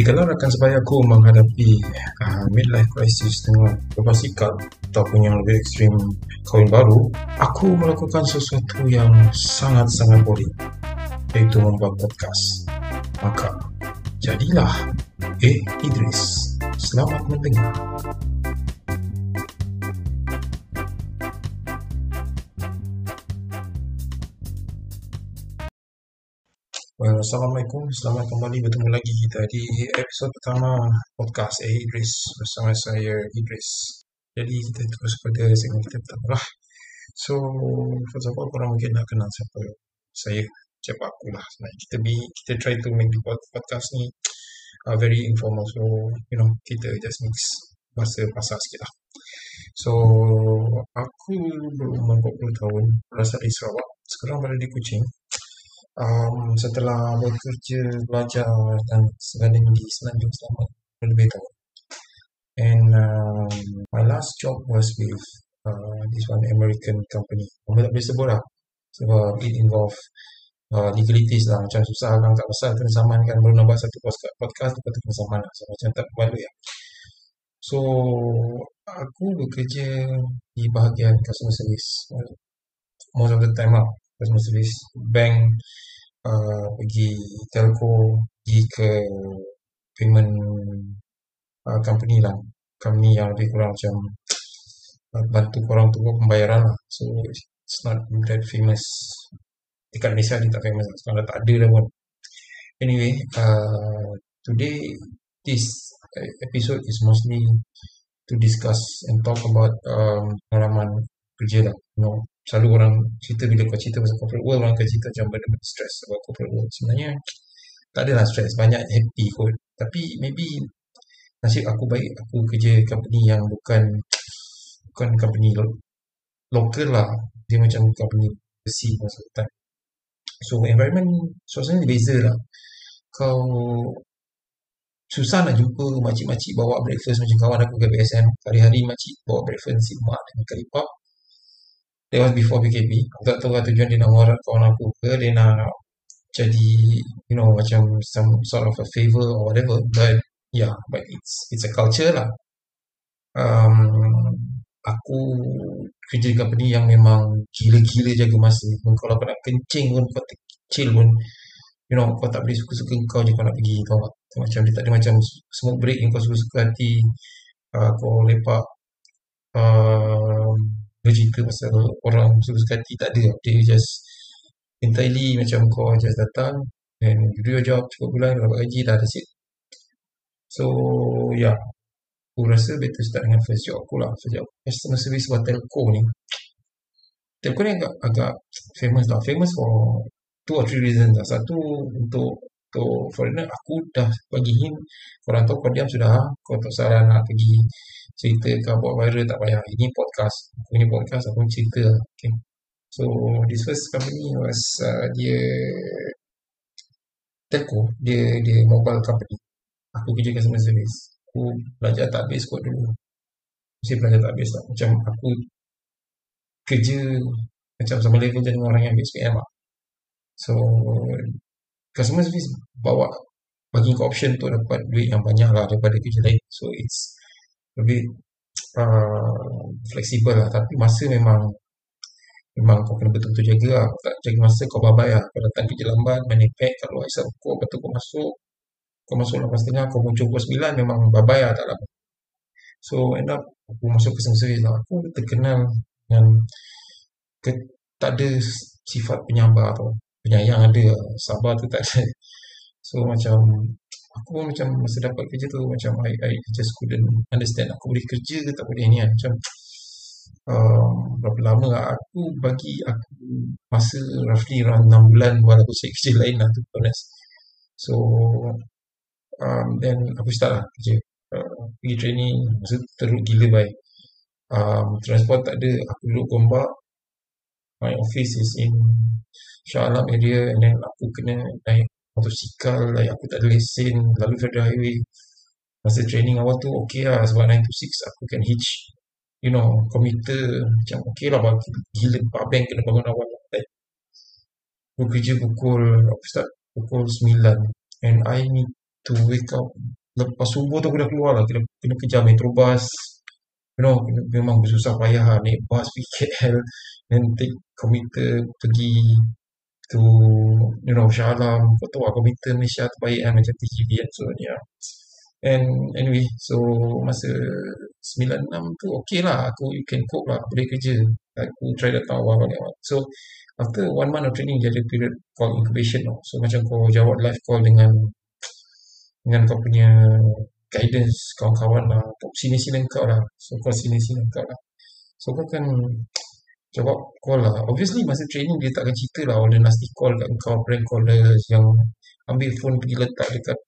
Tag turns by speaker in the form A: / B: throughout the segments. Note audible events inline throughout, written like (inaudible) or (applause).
A: Jikalau rakan sebayaku menghadapi uh, midlife crisis dengan berubah sikap ataupun yang lebih ekstrim kahwin baru, aku melakukan sesuatu yang sangat-sangat boring, iaitu membuat podcast. Maka, jadilah Eh Idris. Selamat mendengar. Assalamualaikum, selamat kembali bertemu lagi kita di episod pertama podcast A Idris bersama saya Idris. Jadi kita terus pada segmen kita pertama lah. So, first of all, korang mungkin nak kenal siapa saya, siapa aku lah. Sebenarnya kita be, kita try to make the podcast ni uh, very informal. So, you know, kita just mix bahasa pasar sikit lah. So, aku berumur 40 tahun, berasal dari Sarawak. Sekarang berada di Kuching um, setelah bekerja, belajar dan sebagainya di Semenanjung selama lebih tahun. And um, my last job was with uh, this one American company. Nama tak boleh sebut lah. Sebab it involve uh, legalities lah. Macam susah lah, tak pasal kena saman kan. Baru nampak satu podcast, podcast tu kena saman lah. So, macam tak malu ya. So, aku bekerja di bahagian customer service. Most of the time lah. Customer service. Bank, uh, pergi telco, pergi ke payment uh, company lah. Company yang lebih kurang macam uh, bantu korang buat pembayaran lah. So, it's not that famous. Dekat Malaysia dia tak famous lah. Sekarang tak ada dah pun. Anyway, uh, today this episode is mostly to discuss and talk about um, pengalaman kerja lah. You selalu orang cerita bila kau cerita pasal corporate world, orang akan cerita macam benda-benda stress about corporate world. Sebenarnya, tak adalah stress. Banyak happy kot. Tapi maybe nasib aku baik, aku kerja company yang bukan bukan company lo- local lah. Dia macam company besi masa time. So, environment, suasana beza lah. Kau susah nak jumpa makcik-makcik bawa breakfast macam kawan aku ke BSM. Hari-hari makcik bawa breakfast nasi mak dengan kari pop. That was before PKP. Aku tak tahu lah tujuan dia nak warat kawan aku ke dia nak jadi, you know, macam some sort of a favor or whatever. But, yeah, but it's it's a culture lah. Um, aku kerja di company yang memang gila-gila jaga masa. Kalau kau nak kencing pun, kau kecil pun, you know, kau tak boleh suka-suka kau je kau nak pergi, tak? Macam dia tak ada macam smoke break yang kau suka-suka hati, uh, kau lepak, uh, bercerita pasal orang suka-suka hati, tak ada. Dia just entirely macam kau just datang and you do your job, cukup bulan, dapat gaji, dah, that's it. So, yeah. Aku rasa better start dengan first job aku lah. First job customer service buat telco ni. Telco ni agak, agak famous lah. Famous for two or three reasons lah. Satu, untuk untuk foreigner, aku dah bagi hint. Korang tahu kau diam sudah. Kau tak salah nak pergi cerita ke buat viral, tak payah. Ini podcast. Aku ni podcast, aku cerita lah. Okay. So, this first company was, uh, dia telco. Dia, dia mobile company. Aku kerja customer service. Aku belajar tak habis kot dulu. Mesti belajar tak habis tak. Macam aku kerja macam sama level dengan orang yang ambil SPM lah. So, customer service bawa bagi kau option untuk dapat duit yang banyak lah daripada kerja lain. So, it's bit uh, flexible lah. Tapi masa memang memang kau kena betul-betul jaga lah. Kau tak jaga masa, kau babai lah. Kau datang kerja lambat, main iPad, kalau isap kau, tu kau masuk. Kau masuk 8.30, kau muncul pukul 9, memang babai lah, tak lama. So, end up, aku masuk customer service lah. Aku terkenal dengan ke, tak ada sifat penyabar atau penyayang ada. Sabar tu tak ada. (laughs) So, macam, aku pun macam masa dapat kerja tu, macam I, I just couldn't understand. Aku boleh kerja ke tak boleh ni kan. Macam, um, berapa lama lah. Aku bagi aku masa roughly around 6 bulan buat aku cari kerja lain lah tu honest. So um, then aku start lah kerja. Uh, pergi training, masa teruk gila baik. Um, transport tak ada, aku duduk gombak. My office is in Shah Alam area and then aku kena naik motosikal, like aku tak ada lesen, lalu federal highway. Masa training awal tu okay lah sebab 9 to 6 aku can hitch you know, komputer macam okey lah bagi gila Pak Bank kena bangun awal like, aku kerja pukul aku start? Pukul 9 and I need to wake up lepas subuh tu aku dah keluar lah. Kena, kena kejar metrobus you know memang bersusah payah lah naik bus (laughs) pergi KL then take commuter pergi to you know Shah Alam kau tahu lah commuter Malaysia tu baik kan macam TGV kan so yeah and anyway so masa 96 tu okay lah aku you can cope lah boleh kerja. Aku try datang awal balik so after one month of training dia ada period called incubation tau so macam kau jawab live call dengan dengan kau punya guidance kawan-kawan lah. Sini-sini kau lah. So kau sini-sini kau lah. So kau kan jawab call lah. Obviously masa training dia tak akan cerita lah all the nasty call kat kau prank callers yang ambil phone pergi letak dekat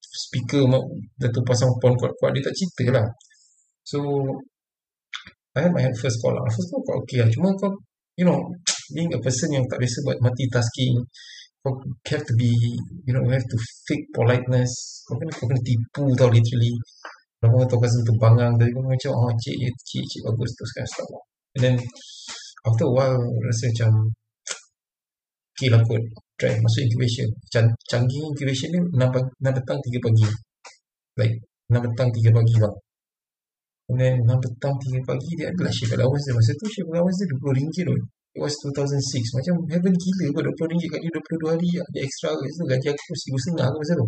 A: speaker dia tu pasang phone kuat-kuat dia tak cerita lah. So I had my first call lah. First call quite okay lah. Cuma kau you know being a person yang tak biasa buat multitasking kau have to be you know you have to fake politeness. Kau kena kau kena tipu tau literally. Lama kau tahu kasi tu bangang Tapi kau macam Oh cik ya cik Cik bagus. Tu sekarang stop And then After a while Rasa macam (tsk) Okay lah kot. Try. Masuk incubation. Can, Canggih incubation ni 6, 6 petang 3 pagi. Like 6 petang 3 pagi bang And then 6 petang 3 pagi Dia adalah shift allowance dia. Masa tu shift allowance dia RM20 tu. It was 2006 Macam heaven gila kot. RM20 kat dia 22 hari. Dia extra kat situ. Gaji aku RM1,500 aku masa tu.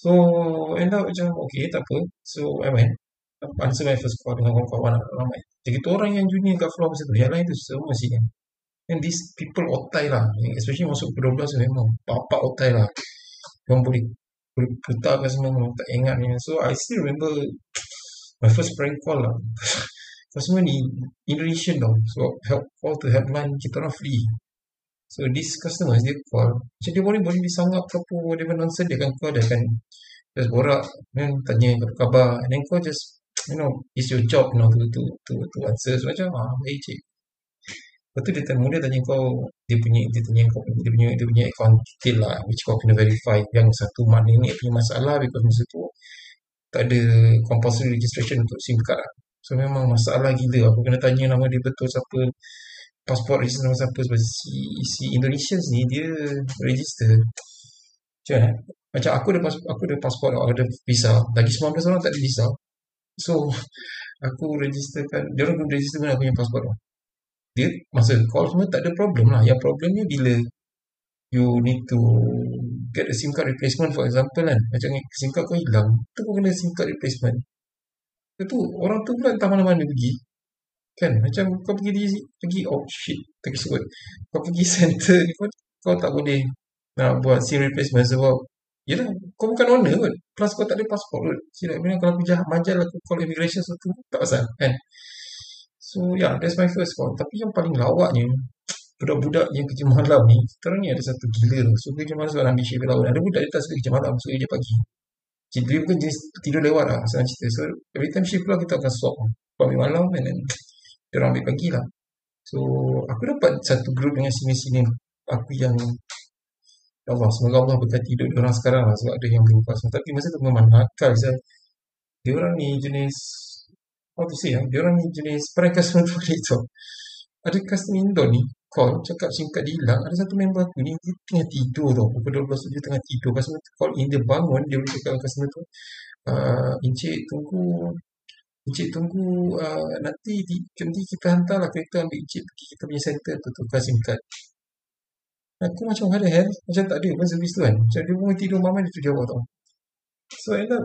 A: So end up macam Okay tak apa. So I went Answer my first call Dengan kawan-kawan ramai Jadi kita orang yang junior kat floor masa tu. Yang lain tu semua sini And these people otai lah. Especially masuk ke 12 memang Bapak otai lah. Yang boleh Boleh putar ke semua Tak ingat ni. So I still remember My first prank call lah. (laughs) Sebab semua ni Indonesian tau. So help call to helpline Kita orang free. So this customer dia call. Macam dia boleh boleh disangap ke apa Whatever nonsense Dia akan call Dia akan Just borak Then tanya apa khabar. And then kau just You know It's your job you know, to, to, to, to answer. So macam ah, Baik cik. Lepas tu dia tanya Mula tanya kau Dia punya Dia tanya kau Dia punya Dia punya account detail lah Which kau kena verify Yang satu mak nenek punya masalah Because masa tu Tak ada Compulsory registration Untuk SIM card. Lah So memang masalah gila. Aku kena tanya nama dia betul siapa Passport register nama siapa Sebab si, si Indonesians ni Dia register. Macam mana? Macam aku ada aku ada passport Aku ada visa. Lagi 19 orang tak ada visa So Aku registerkan Dia orang register aku punya passport Dia Masa call semua tak ada problem lah. Yang problemnya bila You need to Get a SIM card replacement for example kan. Macam SIM card kau hilang Tu kau kena SIM card replacement. Itu orang tu pula entah mana-mana pergi. Kan? Macam kau pergi di, pergi oh shit tak sebut kau pergi (laughs) center kau, kau tak boleh nak buat SIM replacement sebab yelah kau bukan owner kot plus kau tak ada pasport kot sila bila kalau pergi majal aku call immigration satu tak pasal kan? So yeah that's my first call tapi yang paling lawaknya budak-budak yang kerja malam ni sekarang ni ada satu gila tu. So kerja malam sebab ambil shift lawan ada budak dia tak suka kerja malam suka kerja pagi dia bukan jenis tidur lewat lah Senang cerita. So every time shift keluar Kita akan swap. Kau ambil malam And then Dia orang ambil pagi lah. So Aku dapat satu group Dengan sini-sini Aku yang ya Allah Semoga Allah berkati hidup orang sekarang lah Sebab ada yang berubah so, Tapi masa tu memang nakal saya. Dia orang ni jenis How to say lah Dia orang ni jenis Prank customer (laughs) tu Ada customer Indo ni call cakap SIM card dia hilang. Ada satu member aku ni dia tengah tidur tau pukul 12 tu dia tengah tidur. Customer tu call in dia bangun dia boleh cakap customer tu uh, encik tunggu encik tunggu uh, nanti di, nanti kita hantar lah kereta ambil encik pergi kita punya center. Tu tukar SIM card aku macam ada hell macam tak ada pun servis tu kan. Macam dia pun tidur mama dia tu jawab tau. So end up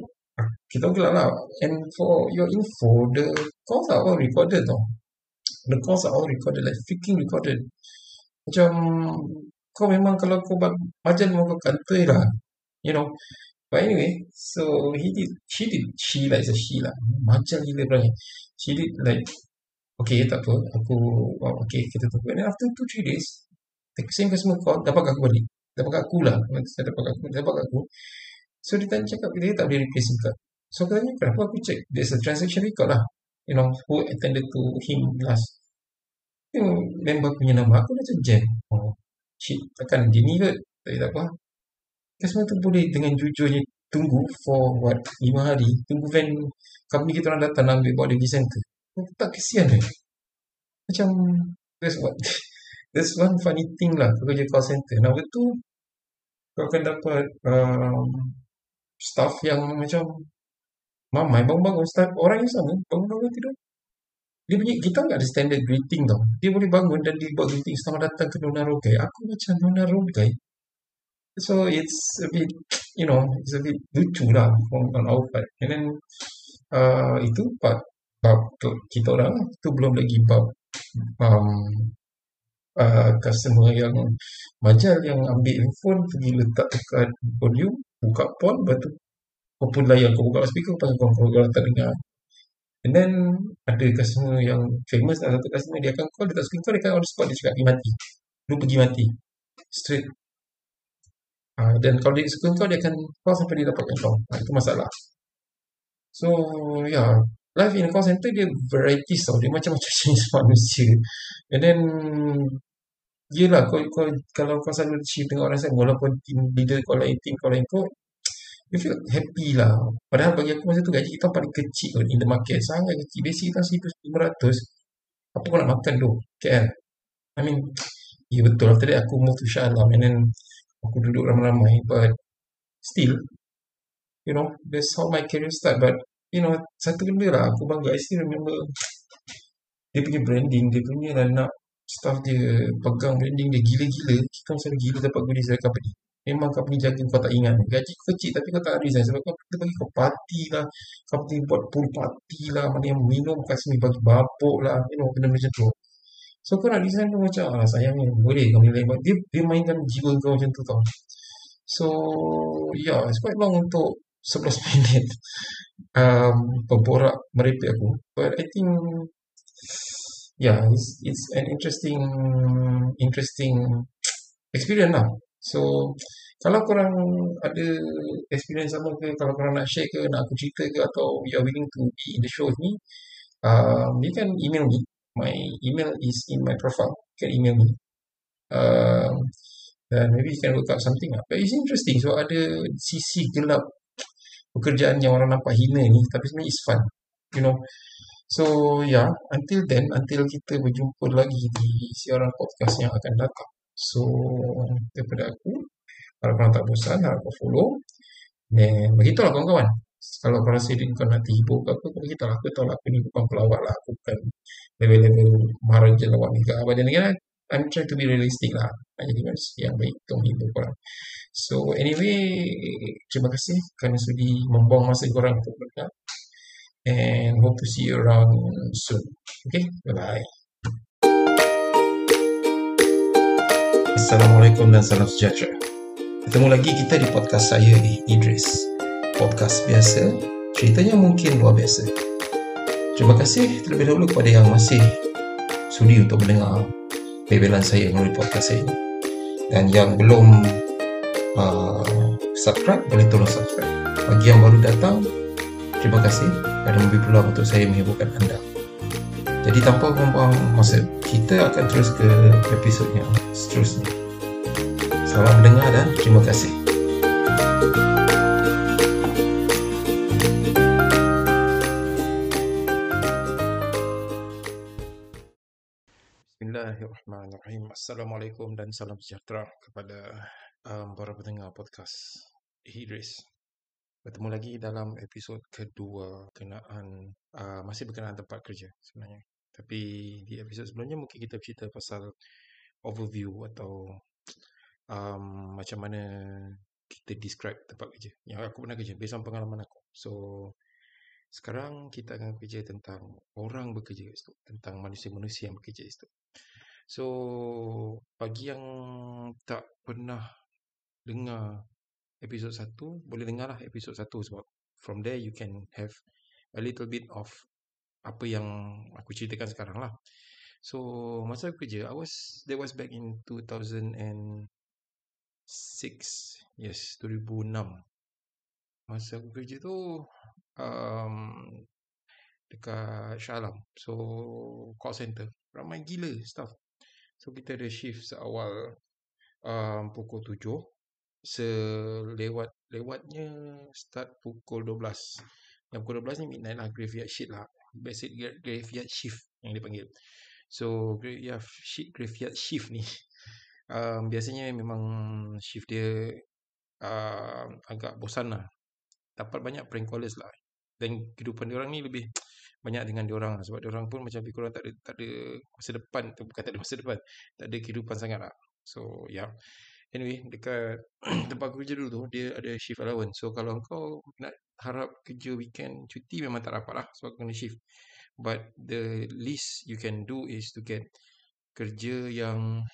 A: kita tahu lah and for your info the calls are all recorded tau. The calls are all recorded like freaking recorded. Macam kau memang kalau kau baca mau kau kantoi lah you know. But anyway so he did she did she like she lah macam gila berani she did like okay tak apa aku oh, okay kita tunggu. And after 2-3 days the same customer call dapat aku balik dapat aku lah saya dapat aku dapat aku so dia tanya cakap dia tak boleh replace card so aku tanya kenapa aku check there's a transaction record lah you know, who attended to him last. Tengok member punya nama, aku macam jam. Oh, shit, takkan dia ni ke? Tapi tak apa. Kan semua tu boleh dengan jujurnya tunggu for what, lima hari. Tunggu van company kita orang datang ambil bawa dia pergi center. Oh, tak kesian eh. Macam, that's what, that's one funny thing lah. Kerja call center. Nah, betul, kau akan dapat um, staff yang macam mamai bangun-bangun start orang yang sama bangun-bangun tidur. Dia punya kita tak ada standard greeting tau. Dia boleh bangun dan dia buat greeting selamat datang ke Nona Rogai aku macam Nona Rogai so it's a bit you know it's a bit lucu lah on, on our part. And then uh, itu part bab kita orang itu belum lagi bab um, uh, customer yang majal yang ambil phone pergi letak dekat volume buka pon lepas tu apa layar kau buka speaker pasal kau kau orang tak dengar. And then ada customer yang famous lah satu customer dia akan call dia tak screen call dia akan on spot dia cakap pergi mati. Lu pergi mati. Straight. Uh, dan kalau dia screen call dia akan call sampai dia dapatkan kau uh, itu masalah. So yeah life in a call center dia varieties tau. Dia macam-macam (laughs) jenis manusia. And then yelah kau, kau, kalau kau selalu chill dengan orang sama walaupun team leader kau lain team kau lain kau you feel happy lah. Padahal bagi aku masa tu gaji kita paling kecil in the market. Sangat kecil. Basic kita ratus. apa kau nak makan tu? KL I mean ya betul. After that aku move to Shah Alam and then aku duduk ramai-ramai. But still you know that's how my career start. But you know satu benda lah aku bangga. I still remember dia punya branding dia punya lah nak staff dia pegang branding dia gila-gila. Kita selalu gila dapat goodies dari company? Memang company jaga kau tak ingat. Gaji kecil tapi kau tak resign sebab kau kita bagi kau party lah. Company buat pool party lah. Mana yang minum kat sini bagi babuk lah. You know benda macam tu. So kau nak resign tu macam ah sayangnya boleh kau nilai dia, dia mainkan jiwa kau macam tu tau. So yeah it's quite long untuk 11 (laughs) minit. Um, berborak merepek aku. But I think yeah it's, it's an interesting interesting experience lah. So kalau korang ada experience sama ke kalau korang nak share ke nak aku cerita ke atau you are willing to be in the show me um, you can email me. My email is in my profile. You can email me. Um, dan maybe you can work out something lah. But it's interesting. So ada sisi gelap pekerjaan yang orang nampak hina ni tapi sebenarnya it's fun you know. So yeah until then until kita berjumpa lagi di siaran podcast yang akan datang. So daripada aku harap korang tak bosan harap kau follow. Dan begitulah kawan-kawan. Kalau kau rasa diri kau nak terhibur ke apa kita lah aku tahu lah aku ni bukan pelawak lah. Aku bukan level-level maharaja lawak ni ke apa dan I'm trying to be realistic lah jadi yang baik untuk menghibur korang So anyway, terima kasih kerana sudi membuang masa korang untuk mendengar. And hope to see you around soon. Okay, bye-bye. Assalamualaikum dan salam sejahtera. Ketemu lagi kita di podcast saya, Idris. Podcast biasa, ceritanya mungkin luar biasa. Terima kasih terlebih dahulu kepada yang masih sudi untuk mendengar bebelan saya melalui podcast saya ini. Dan yang belum uh, subscribe boleh tolong subscribe bagi yang baru datang terima kasih kerana memberi peluang untuk saya menghiburkan anda jadi tanpa membuang masa kita akan terus ke episod yang seterusnya selamat mendengar dan terima kasih Bismillahirrahmanirrahim. Assalamualaikum dan salam sejahtera kepada um, para pendengar podcast Hidris. Bertemu lagi dalam episod kedua kenaan uh, masih berkenaan tempat kerja sebenarnya. Tapi di episod sebelumnya mungkin kita bercerita pasal overview atau um, macam mana kita describe tempat kerja. Yang aku pernah kerja based on pengalaman aku. So sekarang kita akan kerja tentang orang bekerja itu, tentang manusia-manusia yang bekerja itu. So bagi yang tak pernah dengar episod 1 boleh dengar lah episod 1 sebab from there you can have a little bit of apa yang aku ceritakan sekarang lah. So masa aku kerja I was that was back in 2006 yes 2006 masa aku kerja tu um, dekat Shah Alam. So call center. Ramai gila staff so kita ada shift seawal um, pukul 7 selewat lewatnya start pukul 12 yang pukul 12 ni midnight lah graveyard shift lah. Basic graveyard shift yang dipanggil so graveyard shift graveyard shift ni (laughs) um, biasanya memang shift dia uh, agak bosan lah. Dapat banyak prank callers lah. Dan kehidupan diorang ni lebih banyak dengan diorang lah. Sebab diorang pun macam lebih kurang tak ada, tak ada masa depan. Tu bukan tak ada masa depan. Tak ada kehidupan sangat lah. So, yeah. Anyway, dekat (clears throat) tempat kerja dulu tu, dia ada shift allowance. So, kalau kau nak harap kerja weekend, cuti memang tak dapat lah. Sebab kena shift. But the least you can do is to get kerja yang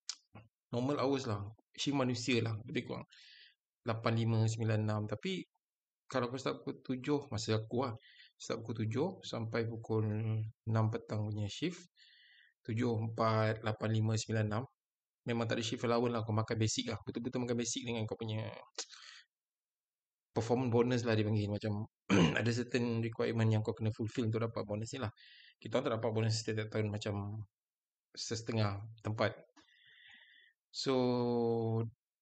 A: (tsk) normal hours lah. Shift manusia lah, lebih kurang. 8, 5, 9, 6. Tapi, kalau kau start pukul 7, masa aku lah. Start pukul 7 sampai pukul 6 petang punya shift. 7, 4, 8, 5, 9, 6 memang tak ada shift allowance lah. Kau makan basic lah. Betul-betul makan basic dengan kau punya performance bonus lah dia panggil. Macam (clears throat) ada certain requirement yang kau kena fulfill untuk dapat bonus ni lah. Kita tak dapat bonus setiap tahun macam setengah tempat. So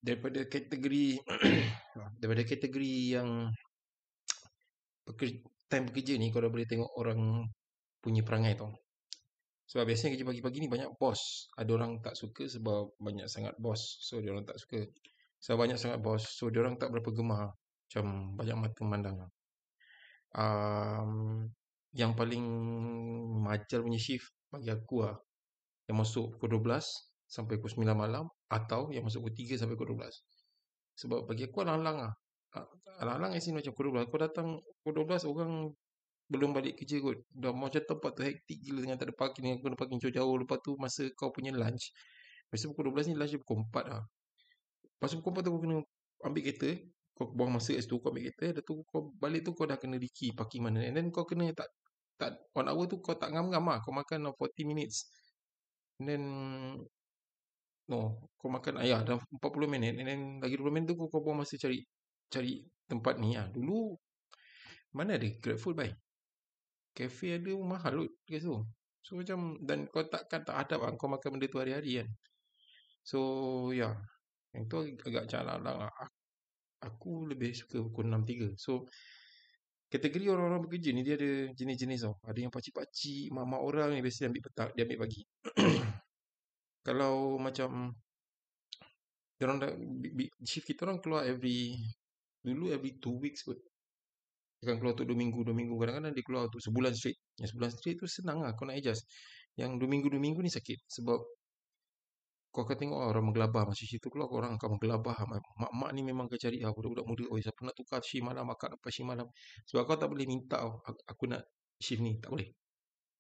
A: daripada kategori (clears throat) daripada kategori yang (clears throat) time bekerja ni kau boleh tengok orang punya perangai tau sebab biasanya kerja pagi-pagi ni banyak bos. Ada orang tak suka sebab banyak sangat bos. So, dia orang tak suka. Sebab banyak sangat bos. So, dia orang tak berapa gemar. Macam banyak mata memandang. Um, yang paling majal punya shift bagi aku lah. Yang masuk pukul 12 sampai pukul 9 malam. Atau yang masuk pukul 3 sampai pukul 12. Sebab bagi aku alang-alang lah. Alang-alang yang macam pukul 12. Kau datang pukul 12 orang belum balik kerja kot. Dah macam tempat tu hektik gila dengan tak ada parking. Aku kena parking jauh-jauh. Lepas tu masa kau punya lunch. Masa pukul 12 ni lunch dia pukul 4 lah. Lepas pukul 4 tu kau kena ambil kereta. Kau buang masa kat situ kau ambil kereta. Lepas tu kau balik tu kau dah kena diki parking mana. And then kau kena tak tak one hour tu kau tak ngam-ngam lah. Kau makan 40 minutes. And then no, kau makan ayah dah 40 minit. And then lagi 20 minit tu kau, kau buang masa cari cari tempat ni lah. Dulu mana ada grab food baik? Cafe ada mahal kot kat. So macam dan kau takkan tak hadap lah kau makan benda tu hari-hari kan. So ya. Yeah. Yang tu agak jalan lah. Aku lebih suka pukul 6.3. So kategori orang-orang bekerja ni dia ada jenis-jenis tau. Ada yang pakcik-pakcik, mak-mak orang ni biasa dia ambil petang, dia ambil pagi. (clears throat) Kalau macam orang dah, shift kita orang keluar every dulu every two weeks dia akan keluar untuk 2 minggu, 2 minggu. Kadang-kadang dia keluar untuk sebulan straight. Yang sebulan straight tu senang lah kau nak adjust. Yang 2 minggu, 2 minggu ni sakit. Sebab kau akan tengok orang menggelabah. Masa situ keluar orang akan menggelabah. Mak-mak ni memang akan cari ah, budak-budak muda. Oh, siapa nak tukar shift malam, akak dapat shift malam. Sebab kau tak boleh minta oh, aku nak shift ni. Tak boleh.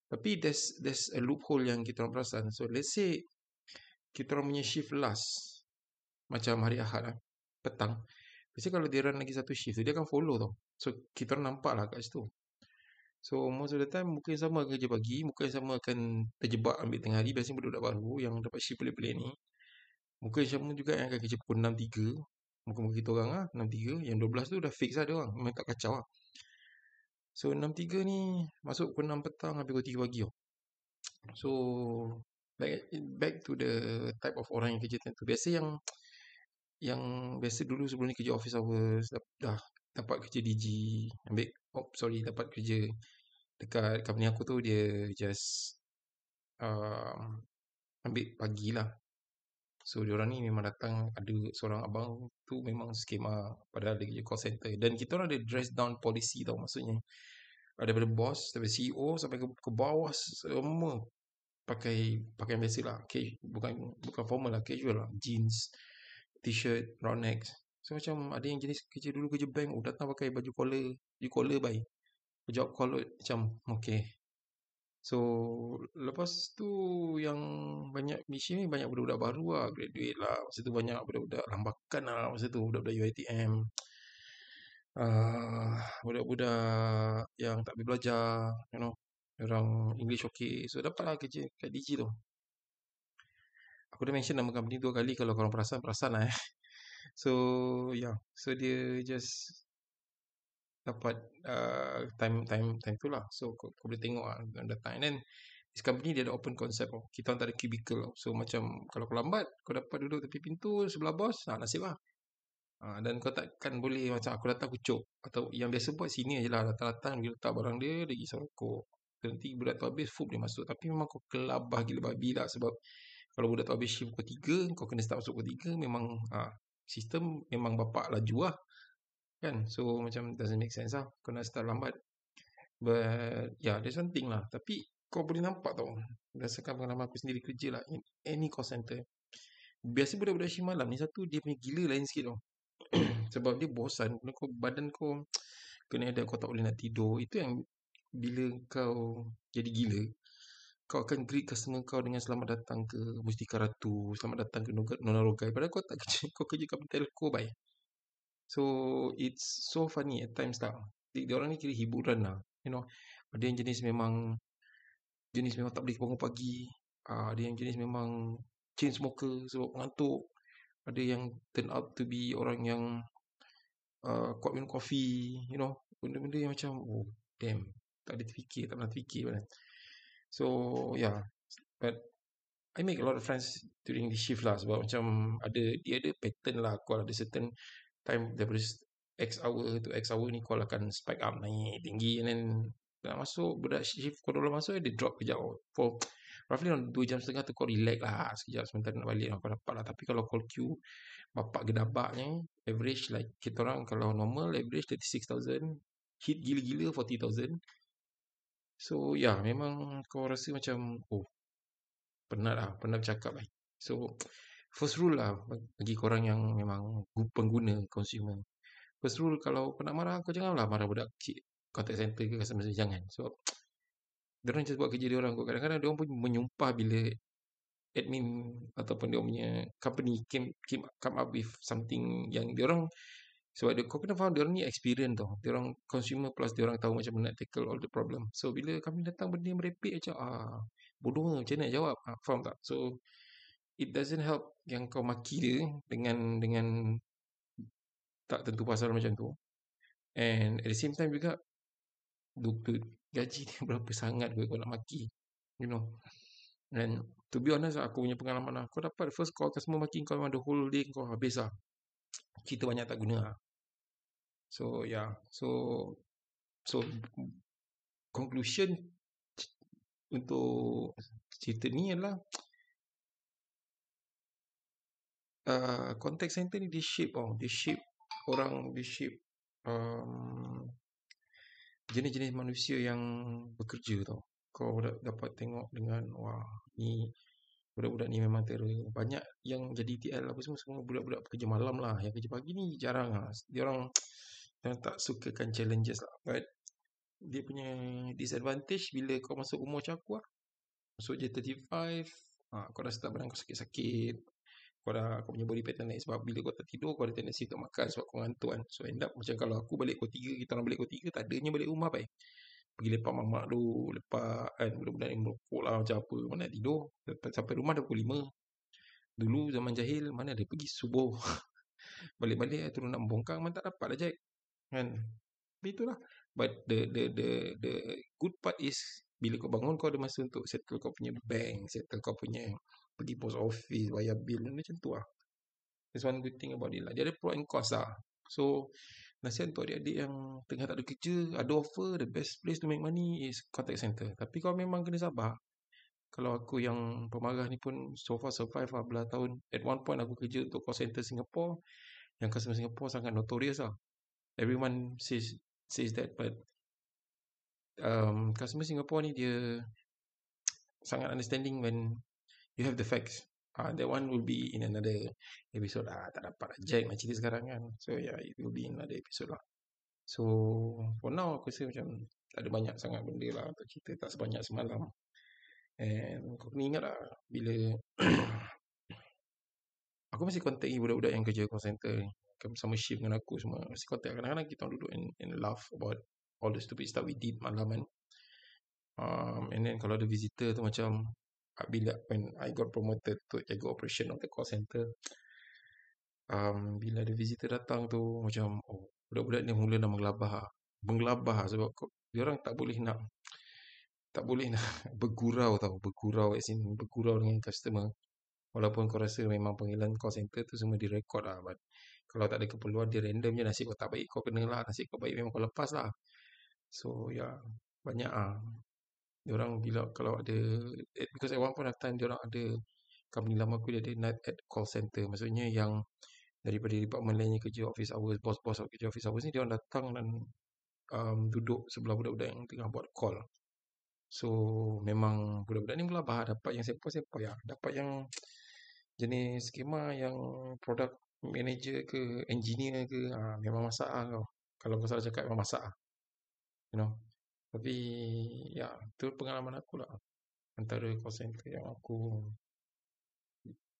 A: Tapi there's, there's a loophole yang kita orang perasan. So let's say kita orang punya shift last. Macam hari Ahad lah. Petang. Biasanya kalau dia run lagi satu shift dia akan follow tau. So, kita orang nampak lah kat situ. So, most of the time, mungkin sama kerja pagi, mungkin sama akan terjebak ambil tengah hari. Biasanya budak-budak baru yang dapat shift pelik-pelik ni. Mungkin sama juga yang akan kerja pukul 6.3. Mungkin kita orang lah, 6.3. Yang 12 tu dah fix lah dia orang. Memang tak kacau lah. So, 6.3 ni masuk pukul 6 petang, habis pukul 3 pagi tau. So, back, back to the type of orang yang kerja tu. Biasa yang yang biasa dulu sebelum ni kerja office hours dah, dah dapat kerja DG ambil oh sorry dapat kerja dekat company aku tu dia just uh, ambil pagi lah. So diorang ni memang datang ada seorang abang tu memang skema padahal dia kerja call center. Dan kita orang ada dress down policy tau maksudnya ada daripada bos daripada CEO sampai ke, ke bawah semua pakai pakaian biasa lah bukan bukan formal lah casual lah jeans t-shirt, round necks. So macam ada yang jenis kerja dulu kerja bank, oh, datang pakai baju collar, baju collar baik. Job collar macam okay. So lepas tu yang banyak mission ni banyak budak-budak baru lah, graduate lah. Masa tu banyak budak-budak lambakan lah masa tu, budak-budak UITM. Uh, ah, budak-budak yang tak boleh belajar, you know. Orang English okay. So dapatlah kerja kat DG tu. Aku dah mention nama company dua kali kalau korang perasan, perasan lah eh. (laughs) So, yeah. So, dia just dapat uh, time time time tu lah. So, kau, kau boleh tengok lah the time. Then, this company dia ada open concept oh. Kita orang tak ada cubicle. So, macam kalau kau lambat, kau dapat duduk tepi pintu sebelah bos, nah, nasib lah. Uh, dan kau takkan boleh macam aku datang kucuk. Atau yang biasa buat sini je lah. Datang-datang, dia letak barang dia, dia pergi rokok. Nanti budak tu habis, full dia masuk. Tapi memang kau kelabah gila babi lah. Sebab kalau budak tu habis shift pukul 3, kau kena start masuk pukul 3, memang ha, sistem memang bapak laju lah. kan? So macam doesn't make sense lah. Kau nak start lambat. But yeah there's one thing lah. Tapi kau boleh nampak tau berdasarkan pengalaman aku sendiri kerja lah in any call center biasa budak-budak shift malam ni satu dia punya gila lain sikit tau. (clears throat) Sebab dia bosan. Kau badan kau kena ada kau tak boleh nak tidur. Itu yang bila kau jadi gila kau akan greet customer kau dengan selamat datang ke Mustika Ratu, selamat datang ke Nona Rogai. Padahal kau tak (laughs) kerja, kau kerja kat telco, bye. So, it's so funny at times lah. Dia, orang ni kira hiburan lah. You know, ada yang jenis memang, jenis memang tak boleh bangun pagi. Uh, ada yang jenis memang chain smoker sebab mengantuk. Ada yang turn out to be orang yang uh, kuat minum kopi, you know. Benda-benda yang macam, oh, damn. Tak ada terfikir, tak pernah terfikir. Mana. So yeah, but I make a lot of friends during the shift lah sebab macam ada dia ada pattern lah. Call ada certain time daripada X hour to X hour ni call akan spike up naik tinggi and then dah masuk budak shift kau dulu masuk dia drop kejap. For roughly on 2 jam setengah tu kau relax lah. Sekejap sebentar nak balik kau dapat lah. Tapi kalau call queue bapak gedabaknya average like kita orang kalau normal average 36,000 hit gila-gila 40,000 So ya yeah, memang kau rasa macam oh penat lah, penat bercakap lah. So first rule lah bagi korang yang memang pengguna consumer. First rule kalau kau nak marah kau janganlah marah budak kecil contact center ke customer service jangan. So dia orang buat kerja dia orang kadang-kadang dia orang pun menyumpah bila admin ataupun dia punya company came, came come up with something yang dia orang sebab dia, kau kena faham dia orang ni experience tau. Dia orang consumer plus dia orang tahu macam mana nak tackle all the problem. So bila kami datang benda yang merepek macam ah bodoh macam nak jawab. Ah, faham tak? So it doesn't help yang kau maki dia dengan dengan tak tentu pasal macam tu. And at the same time juga duit gaji dia (laughs) berapa sangat kau nak maki. You know. And to be honest aku punya pengalaman lah. Kau dapat first call customer maki kau memang the whole day kau habis lah. Kita banyak tak guna lah. So yeah, so so conclusion untuk cerita ni adalah uh, contact center ni di shape oh, di shape orang di shape um, jenis-jenis manusia yang bekerja tau. Kau dapat tengok dengan wah ni budak-budak ni memang terror. Banyak yang jadi TL apa semua semua budak-budak pekerja malam lah. Yang kerja pagi ni jarang lah. Dia orang yang tak sukakan challenges lah. But dia punya disadvantage bila kau masuk umur macam aku lah. Masuk je 35, ha, kau dah start badan kau sakit-sakit. Kau dah kau punya body pattern naik sebab bila kau tak tidur kau ada tendensi untuk makan sebab kau ngantuk kan. So end up macam kalau aku balik kau tiga, kita orang balik kau tiga, tak adanya balik rumah baik. Pergi lepak mamak tu, lepak kan, budak-budak ni merokok lah macam apa, mana nak tidur. Sampai rumah dah pukul lima. Dulu zaman jahil, mana ada pergi subuh. (laughs) Balik-balik turun nak membongkang, mana tak dapat lah Jack kan itulah but the the the the good part is bila kau bangun kau ada masa untuk settle kau punya bank settle kau punya pergi post office bayar bill macam tu lah that's one good thing about it lah dia ada pro and cost lah so nasihat untuk adik-adik yang tengah tak ada kerja ada offer the best place to make money is contact center. Tapi kau memang kena sabar kalau aku yang pemarah ni pun so far survive lah. Belah tahun at one point aku kerja untuk call center Singapore. Yang customer Singapore sangat notorious lah. Everyone says says that but um, customer Singapore ni dia (tsk) sangat understanding when you have the facts. Ah, that one will be in another episode. Ah, tak dapat lah jack nak cerita sekarang kan. So yeah, it will be in another episode lah. So for now aku rasa macam tak ada banyak sangat benda lah untuk cerita tak sebanyak semalam. And kau kena ingat lah bila (clears throat) aku masih contact budak-budak yang kerja call center ni sama shift dengan aku semua mesti contact kadang-kadang kita duduk and, and laugh about all the stupid stuff we did malam kan um, and then kalau ada visitor tu macam bila when I got promoted to jaga operation of the call center um, bila ada visitor datang tu macam oh budak-budak ni mula nak mengelabah mengelabah sebab dia orang tak boleh nak tak boleh nak (laughs) bergurau tau bergurau as in bergurau dengan customer. Walaupun kau rasa memang panggilan call center tu semua direkod lah but kalau tak ada keperluan dia random je nasib kau tak baik kau kena lah nasib kau baik memang kau lepas lah. So ya yeah, banyak ah orang bila kalau ada eh, because at one point of time dia orang ada company lama aku dia ada night at call center maksudnya yang daripada department lainnya kerja office hours, bos-bos kerja office hours ni dia orang datang dan um, duduk sebelah budak-budak yang tengah buat call. So memang budak-budak ni melabah dapat yang sepah-sepah ya, dapat yang jenis skema yang product manager ke engineer ke ha, memang masak lah kau. Kalau kau salah cakap memang masak lah. You know. Tapi ya itu pengalaman aku lah. Antara call center yang aku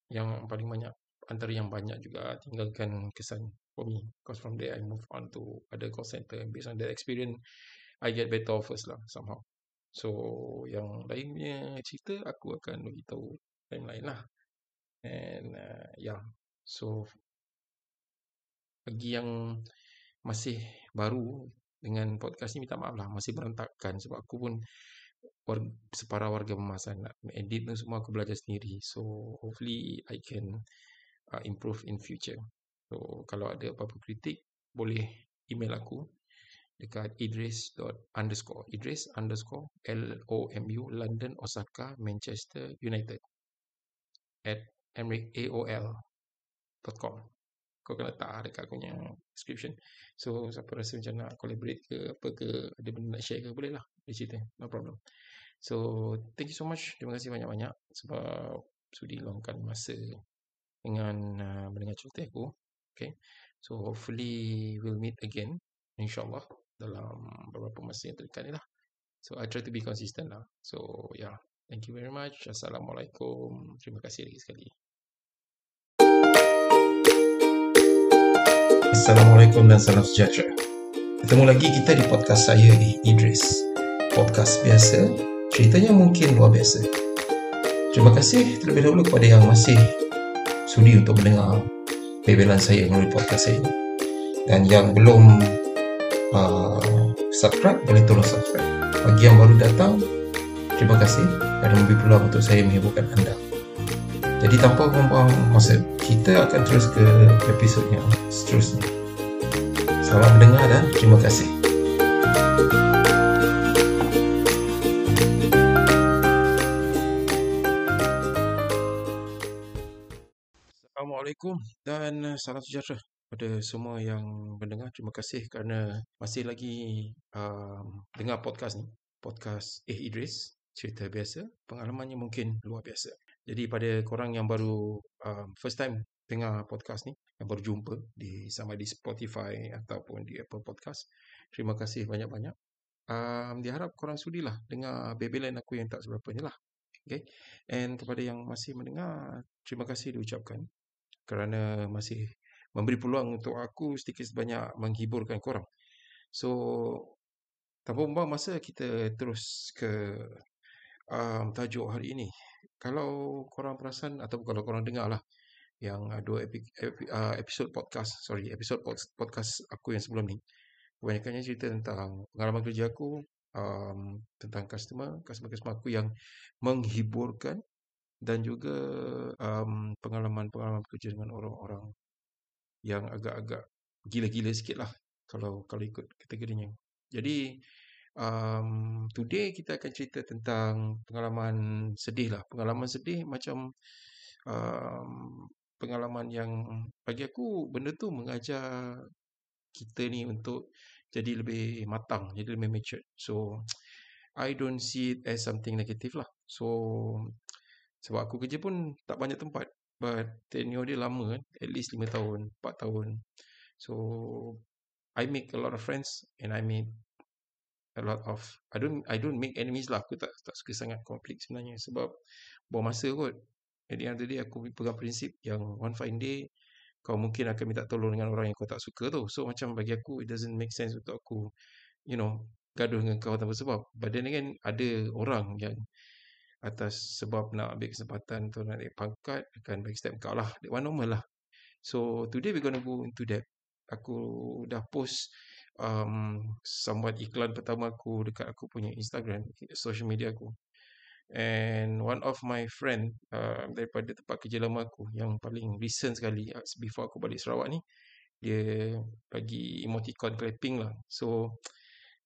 A: yang paling banyak antara yang banyak juga tinggalkan kesan for me. Because from there I move on to other call center and based on that experience I get better offers lah somehow. So yang lainnya cerita aku akan beritahu time lain lah. And uh, yeah, so bagi yang masih baru dengan podcast ni minta maaf lah. Masih berantakan sebab aku pun warga, separa warga memasan nak edit tu semua aku belajar sendiri. So hopefully I can uh, improve in future. So kalau ada apa-apa kritik boleh email aku dekat idris underscore idris underscore l o m u london osaka manchester united at aol dot com kau kena letak dekat aku punya description so siapa rasa macam nak collaborate ke apa ke ada benda nak share ke boleh lah dia cerita no problem so thank you so much terima kasih banyak-banyak sebab sudi luangkan masa dengan uh, mendengar cerita aku okay so hopefully we'll meet again insyaallah dalam beberapa masa yang terdekat ni lah. So I try to be consistent lah. So yeah, thank you very much. Assalamualaikum. Terima kasih lagi sekali. Assalamualaikum dan salam sejahtera. Ketemu lagi kita di podcast saya di Idris. Podcast biasa, ceritanya mungkin luar biasa. Terima kasih terlebih dahulu kepada yang masih sudi untuk mendengar bebelan saya melalui podcast saya ini. Dan yang belum uh, subscribe boleh tolong subscribe bagi yang baru datang terima kasih kerana memberi peluang untuk saya menghiburkan anda jadi tanpa membuang masa kita akan terus ke episod yang seterusnya. Selamat mendengar dan terima kasih. Assalamualaikum dan salam sejahtera kepada semua yang mendengar. Terima kasih kerana masih lagi um, dengar podcast ni. Podcast Eh Idris cerita biasa pengalamannya mungkin luar biasa jadi pada korang yang baru um, first time dengar podcast ni yang baru jumpa di sama di Spotify ataupun di Apple Podcast terima kasih banyak-banyak um, diharap korang sudilah dengar bebelan aku yang tak seberapa ni lah okay and kepada yang masih mendengar terima kasih diucapkan kerana masih memberi peluang untuk aku sedikit sebanyak menghiburkan korang. So, tanpa membuang masa, kita terus ke um, tajuk hari ini. Kalau korang perasan, atau kalau korang dengar lah, yang dua epi, epi, uh, episod podcast, sorry, episod podcast aku yang sebelum ni, kebanyakannya cerita tentang pengalaman kerja aku, um, tentang customer, customer-customer aku yang menghiburkan, dan juga um, pengalaman-pengalaman kerja dengan orang-orang yang agak-agak gila-gila sikit lah kalau kalau ikut kategorinya. Jadi um, today kita akan cerita tentang pengalaman sedih lah. Pengalaman sedih macam um, pengalaman yang bagi aku benda tu mengajar kita ni untuk jadi lebih matang, jadi lebih mature. So I don't see it as something negative lah. So sebab aku kerja pun tak banyak tempat. But tenure dia lama kan. At least 5 tahun, 4 tahun. So, I make a lot of friends and I made a lot of I don't I don't make enemies lah. Aku tak tak suka sangat konflik sebenarnya sebab buang masa kot. Of the day aku pegang prinsip yang one fine day kau mungkin akan minta tolong dengan orang yang kau tak suka tu. So macam bagi aku it doesn't make sense untuk aku you know gaduh dengan kau tanpa sebab. But then again ada orang yang atas sebab nak ambil kesempatan tu nak naik pangkat akan bagi step kau lah that one normal lah so today we gonna go into that aku dah post um, somewhat iklan pertama aku dekat aku punya Instagram social media aku. And one of my friend uh, daripada tempat kerja lama aku yang paling recent sekali uh, before aku balik Sarawak ni dia bagi emoticon clapping lah. So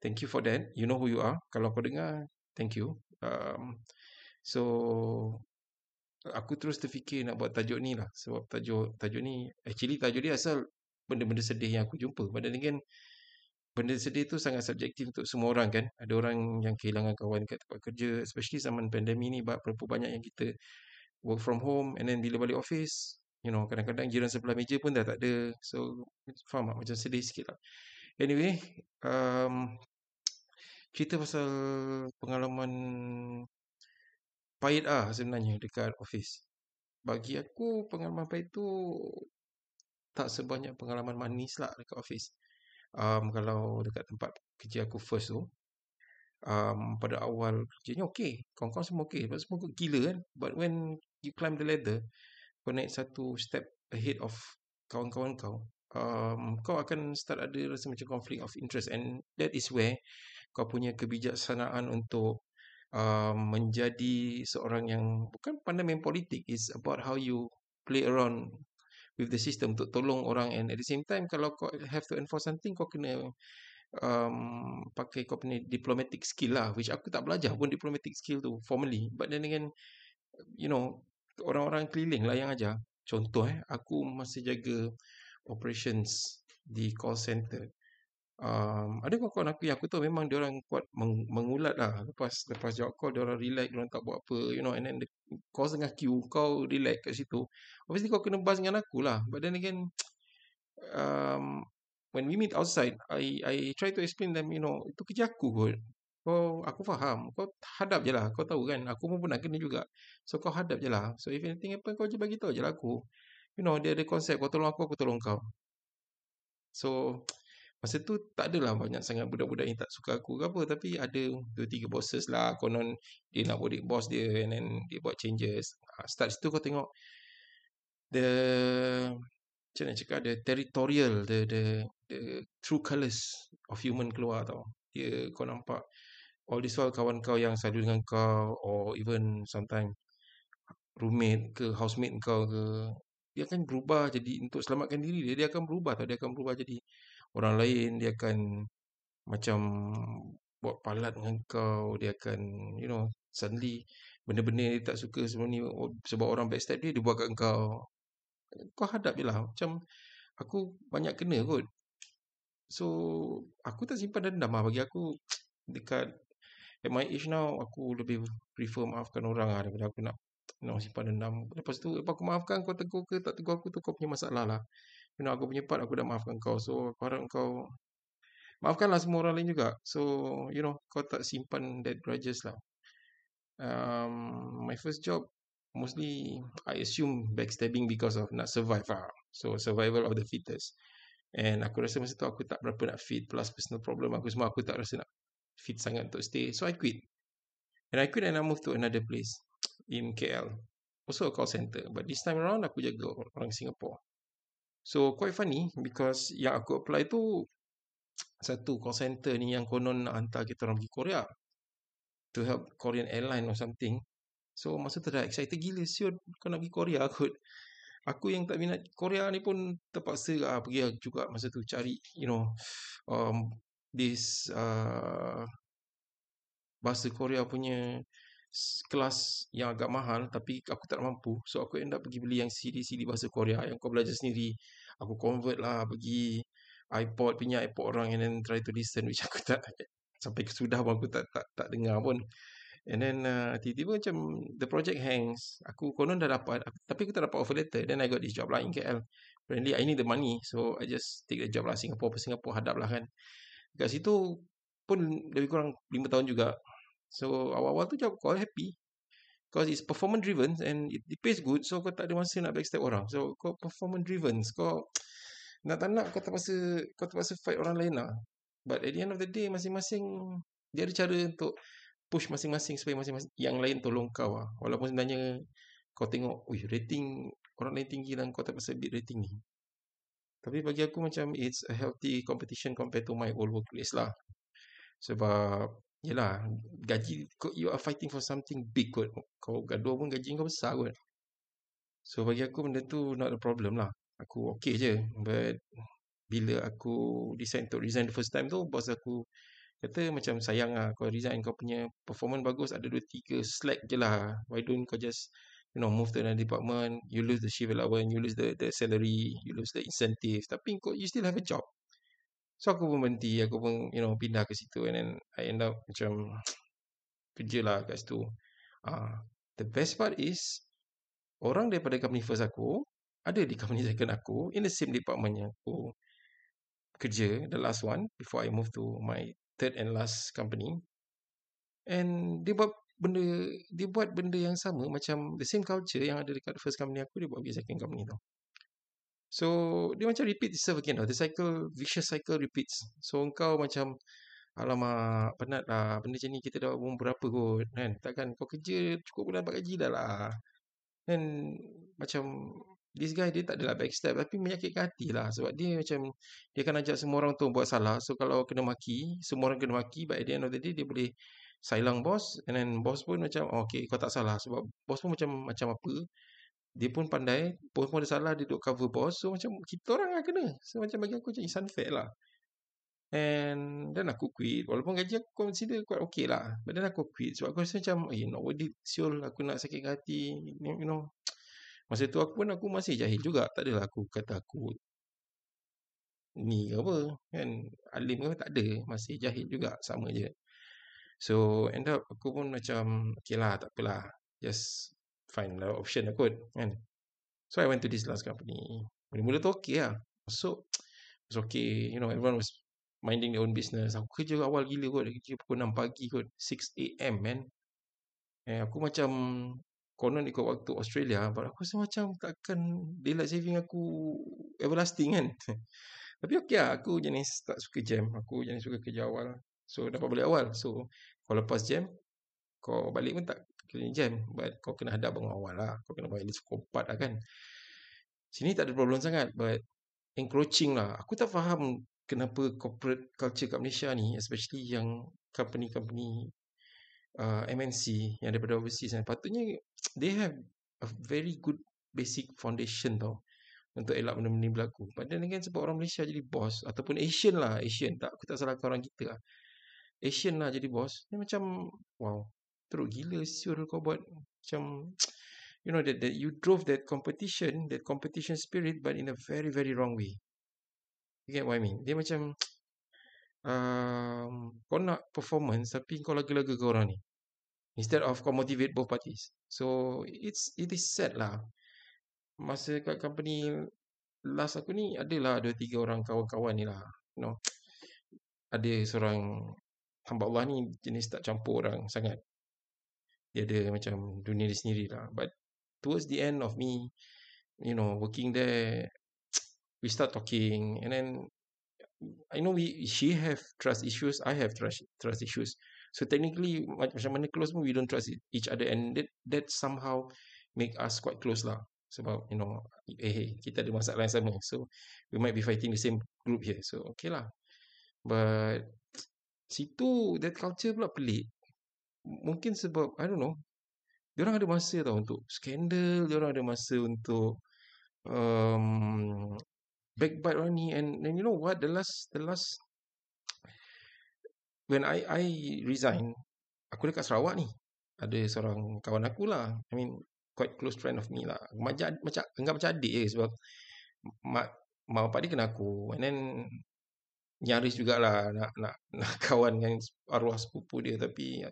A: thank you for that. You know who you are. Kalau kau dengar thank you. Um, So
B: aku terus terfikir nak buat tajuk ni lah. Sebab tajuk tajuk ni, actually tajuk dia asal benda-benda sedih yang aku jumpa. Padahal kan benda sedih tu sangat subjektif untuk semua orang kan. Ada orang yang kehilangan kawan kat tempat kerja, especially zaman pandemi ni, berapa banyak yang kita work from home and then bila balik office, you know, kadang-kadang jiran sebelah meja pun dah tak ada. So, faham tak? Macam sedih sikit lah. Anyway, um, cerita pasal pengalaman pahit lah sebenarnya dekat office. Bagi aku pengalaman pahit tu tak sebanyak pengalaman manis lah dekat office. Um, kalau dekat tempat kerja aku first tu, um, pada awal kerjanya okey. Kawan-kawan semua okey. Sebab semua gila kan. But when you climb the ladder, kau naik satu step ahead of kawan-kawan kau, um, kau akan start ada rasa macam conflict of interest. And that is where kau punya kebijaksanaan untuk um, menjadi seorang yang bukan pandai main politik is about how you play around with the system untuk tolong orang and at the same time kalau kau have to enforce something kau kena um, pakai kau punya diplomatic skill lah which aku tak belajar pun diplomatic skill tu formally. But then again you know orang-orang keliling lah yang ajar. Contoh eh aku masih jaga operations di call center um, ada kawan-kawan aku yang aku tahu memang dia orang kuat meng, mengulat lah. Lepas lepas jawab call dia orang relax dia orang tak buat apa you know and then the, kau tengah queue kau relax kat situ. Obviously kau kena buzz dengan aku lah. But then again um, when we meet outside I I try to explain them you know itu kerja aku kot. Kau aku faham. Kau hadap je lah. Kau tahu kan? Aku pun pernah kena juga. So kau hadap je lah. So if anything happen kau je bagi tahu je lah aku. You know dia ada konsep kau tolong aku aku tolong kau. So Masa tu tak adalah banyak sangat budak-budak yang tak suka aku ke apa. Tapi ada dua tiga bosses lah. Konon dia nak bodek bos dia and then dia buat changes. Ha, start situ kau tengok the macam mana cakap the territorial the the the true colours of human keluar tau. Dia kau nampak all this while kawan kau yang selalu dengan kau or even sometimes roommate ke housemate kau ke dia akan berubah jadi untuk selamatkan diri dia dia akan berubah tau dia akan berubah jadi orang lain dia akan macam buat palat dengan kau dia akan you know suddenly benda-benda dia tak suka semua ni oh, sebab orang backstab dia dia buat kat kau. Kau hadap je lah. Macam aku banyak kena kot. So aku tak simpan dendam lah. Bagi aku (tsk) dekat at my age now aku lebih prefer maafkan orang lah daripada aku nak nak simpan dendam. Lepas tu lepas aku maafkan kau tegur ke tak tegur aku tu kau punya masalah lah you know, aku punya part aku dah maafkan kau. So aku harap kau maafkanlah semua orang lain juga. So you know kau tak simpan that grudges lah. Um, my first job mostly I assume backstabbing because of nak survive lah. So survival of the fittest. And aku rasa masa tu aku tak berapa nak fit. Plus personal problem aku semua aku tak rasa nak fit sangat untuk stay. So I quit. And I quit and I moved to another place in KL also a call center. But this time around aku jaga orang Singapore So quite funny because yang aku apply tu (tsk) satu call center ni yang konon nak hantar kita orang pergi Korea to help Korean airline or something. So masa tu dah excited gila siut kau nak pergi Korea (laughs) kot. Aku yang tak minat Korea ni pun terpaksa lah pergi juga masa tu cari you know um, this uh, bahasa Korea punya kelas yang agak mahal tapi aku tak mampu. So aku end up pergi beli yang CD-CD bahasa Korea. Yang kau belajar sendiri aku convert lah pergi iPod punya iPod orang and then try to listen which (laughs) aku tak sampai kesudah pun aku tak tak tak dengar pun. And then uh, tiba-tiba macam the project hangs. Aku konon dah dapat aku, tapi aku tak dapat offer letter. Then I got this job lah in KL apparently I need the money. So I just take the job lah Singapore. Singapore hadap lah kan. Kat situ pun lebih kurang 5 tahun juga So awal-awal tu je kau happy. Because it's performance driven And it, it pays good. So kau tak ada masa nak backstab orang. So kau performance driven. Kau (tsk) Nak tak nak kau terpaksa Kau terpaksa fight orang lain lah. But at the end of the day Masing-masing Dia ada cara untuk Push masing-masing Supaya masing-masing Yang lain tolong kau lah. Walaupun sebenarnya Kau tengok Wih rating Orang lain tinggi dan kau terpaksa beat rating ni. Tapi bagi aku macam It's a healthy competition Compared to my old workplace lah. Sebab Yelah, gaji you are fighting for something big kot. Kau gaduh pun gaji kau besar kot. So bagi aku benda tu not a problem lah. Aku okay je. But bila aku decide to resign the first time tu, bos aku kata macam sayang lah kau resign kau punya performance bagus ada dua tiga slack je lah. Why don't kau just you know move to another department you lose the shift allowance you lose the the salary you lose the incentive tapi kau you still have a job so aku pun berhenti. Aku pun you know pindah ke situ. And then I end up macam (tsk) kerja lah kat situ. Uh, the best part is orang daripada company first aku ada di company (laughs) second aku in the same department yang aku kerja the last one before I move to my third and last company. And dia buat benda dia buat benda yang sama macam the same culture yang ada dekat first company aku dia buat di second company tu so dia macam repeat itself again tau the cycle vicious cycle repeats. So engkau macam alamak penat lah. Benda macam ni kita dah umur berapa kot kan? Takkan kau kerja cukup pun dapat gaji dah lah. Dan macam this guy dia tak adalah backstab tapi menyakitkan hati lah. Sebab dia macam dia akan ajak semua orang tu buat salah. So kalau kena maki semua orang kena maki at the end of the day dia boleh silang bos. And then bos pun macam oh, okay kau tak salah. Sebab bos pun macam macam apa dia pun pandai bos pun ada salah dia duduk cover bos so macam kita orang lah kena so macam bagi aku macam it's unfair lah and then aku quit walaupun gaji aku consider quite okay lah but then aku quit sebab aku rasa macam eh not worth it siul aku nak sakit hati you know Masa tu aku pun aku masih jahil juga. Tak adalah aku kata aku ni ke apa. Kan alim ke tak ada. Masih jahil juga. Sama je. So end up aku pun macam okay lah tak apalah. Just find the option lah kot. Kan. So I went to this last company. Mula-mula tu okay lah. So it was okay. You know everyone was minding their own business. Aku kerja awal gila kot. Kerja pukul 6 pagi kot. 6 a.m. man. Eh, aku macam konon ikut waktu Australia but aku rasa macam takkan daylight saving aku everlasting kan (laughs) tapi okey lah aku jenis tak suka jam aku jenis suka kerja awal so dapat balik awal so kalau lepas jam kau balik pun tak kena jam but kau kena hadap bangun awal lah kau kena balik pukul 4 lah kan sini tak ada problem sangat but encroaching lah aku tak faham kenapa corporate culture kat Malaysia ni especially yang company-company uh, MNC yang daripada overseas kan patutnya they have a very good basic foundation tau untuk elak benda-benda ni berlaku. Padahal kan sebab orang Malaysia jadi bos ataupun Asian lah, Asian tak aku tak salahkan orang kita lah. Asian lah jadi bos. Ni macam wow, teruk gila siul kau buat macam (tsk) you know that, that you drove that competition, that competition spirit but in a very very wrong way. You get what I mean? Dia macam (tsk) um, kau nak performance tapi kau laga-laga ke orang ni instead of kau motivate both parties. So it's it is sad lah. Masa kat company last aku ni adalah dua tiga orang kawan-kawan ni lah. You know, (tsk) ada seorang hamba Allah ni jenis tak campur orang sangat. Dia ada macam dunia dia sendiri lah. But towards the end of me, you know, working there, we start talking and then I know we she have trust issues, I have trust trust issues. So technically macam mana close pun we don't trust each other and that that somehow make us quite close lah. Sebab you know eh hey, kita ada masalah yang sama. So we might be fighting the same group here. So okay lah. But situ that culture pula pelik. Mungkin sebab I don't know. Diorang ada masa tau untuk skandal, diorang ada masa untuk um, backbite orang ni and, and you know what the last the last when I I resign, aku dekat Sarawak ni. Ada seorang kawan aku lah. I mean, quite close friend of me lah. Macam, macam anggap macam adik je sebab mak, mak bapak dia kena aku. And then, nyaris jugalah nak, nak, nak (laughs) kawan dengan arwah sepupu dia tapi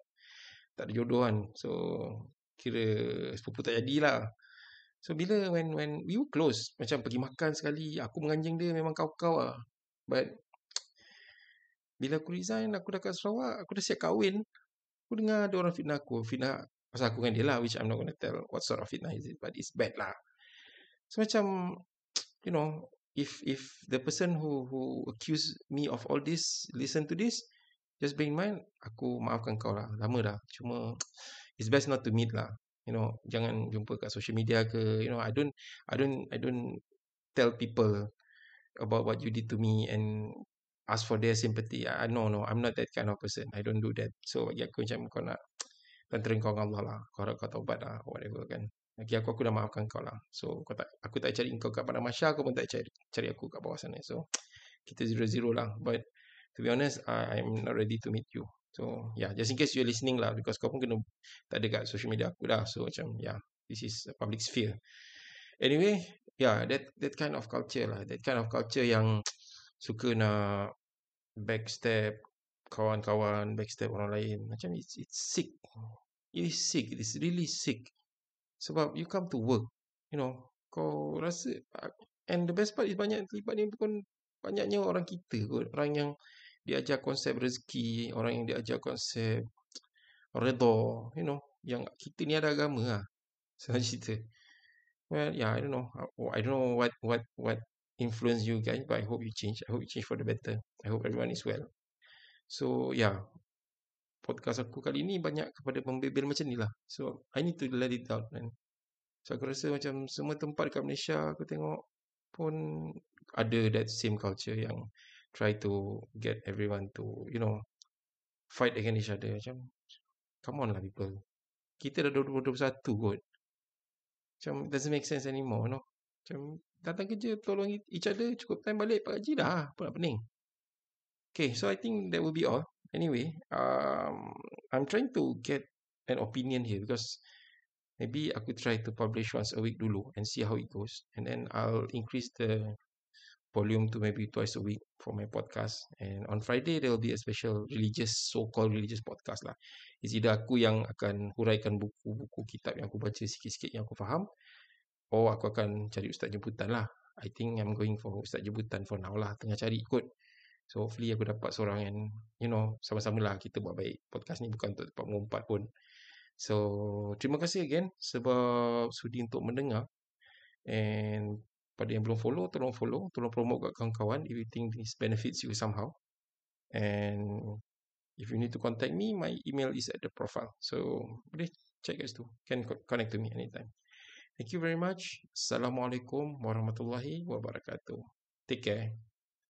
B: tak ada jodoh kan. So, kira sepupu tak jadilah. So, bila when when we were close, macam pergi makan sekali, aku menganjing dia memang kau-kau lah. But, (tsk) bila aku resign, aku dah kat Sarawak, aku dah siap kahwin. Aku dengar ada orang fitnah aku. Fitnah pasal aku dengan dia lah, which I'm not to tell what sort of fitnah is it. But it's bad lah. So macam, (tsk) you know, if if the person who who accuse me of all this, listen to this, just bear in mind, aku maafkan kau lah. Lama dah. Cuma, it's best not to meet lah. You know, jangan jumpa kat social media ke. You know, I don't, I don't, I don't tell people about what you did to me and ask for their sympathy. I no no, I'm not that kind of person. I don't do that. So bagi aku macam kau nak tentera kau dengan Allah lah. Kau harap kau taubat lah, whatever kan. Bagi aku, aku dah maafkan kau lah. So, kau tak, aku tak cari kau kat Padang Masya, kau pun tak cari, cari aku kat bawah sana. So, kita zero-zero lah. But, to be honest, I, I'm not ready to meet you. So, yeah, just in case you're listening lah. Because kau pun kena, tak ada kat social media aku dah. So, macam, yeah. this is a public sphere. Anyway, yeah, that that kind of culture lah, that kind of culture yang (tsk) suka nak backstab kawan-kawan, backstab orang lain. Macam it's it's sick. It is sick. It is really sick. Sebab you come to work, you know, kau rasa and the best part is banyak terlibat ni bukan banyaknya orang kita kot. Orang yang diajar konsep rezeki, orang yang diajar konsep redha, you know, yang kita ni ada agama lah. (laughs) Senang cerita. Well, yeah, I don't know. I don't know what what what influence you guys, but I hope you change. I hope you change for the better. I hope everyone is well. So, yeah. Podcast aku kali ni banyak kepada pembebel macam ni lah. So, I need to let it out. Man. So, aku rasa macam semua tempat kat Malaysia aku tengok pun ada that same culture yang try to get everyone to, you know, fight against each other. Macam, come on lah people. Kita dah 2021 kot. Macam, doesn't make sense anymore, know. Macam, datang kerja, tolong each other, cukup time balik, pak gaji dah. Apa nak pening? Okay, so I think that will be all. Anyway, um, I'm trying to get an opinion here because maybe aku try to publish once a week dulu and see how it goes. And then I'll increase the volume to maybe twice a week for my podcast. And on Friday, there will be a special religious, so-called religious podcast lah. It's either aku yang akan huraikan buku-buku kitab yang aku baca sikit-sikit yang aku faham. Or aku akan cari ustaz jemputan lah. I think I'm going for ustaz jemputan for now lah. Tengah cari kot. So hopefully aku dapat seorang yang you know sama-sama lah kita buat baik. Podcast ni bukan untuk tempat mengumpat pun. So terima kasih again sebab sudi untuk mendengar. And pada yang belum follow, tolong follow. Tolong promote kat kawan-kawan if you think this benefits you somehow. And if you need to contact me, my email is at the profile. So boleh check guys tu. Can connect to me anytime. Thank you very much. Assalamualaikum warahmatullahi wabarakatuh. Take care.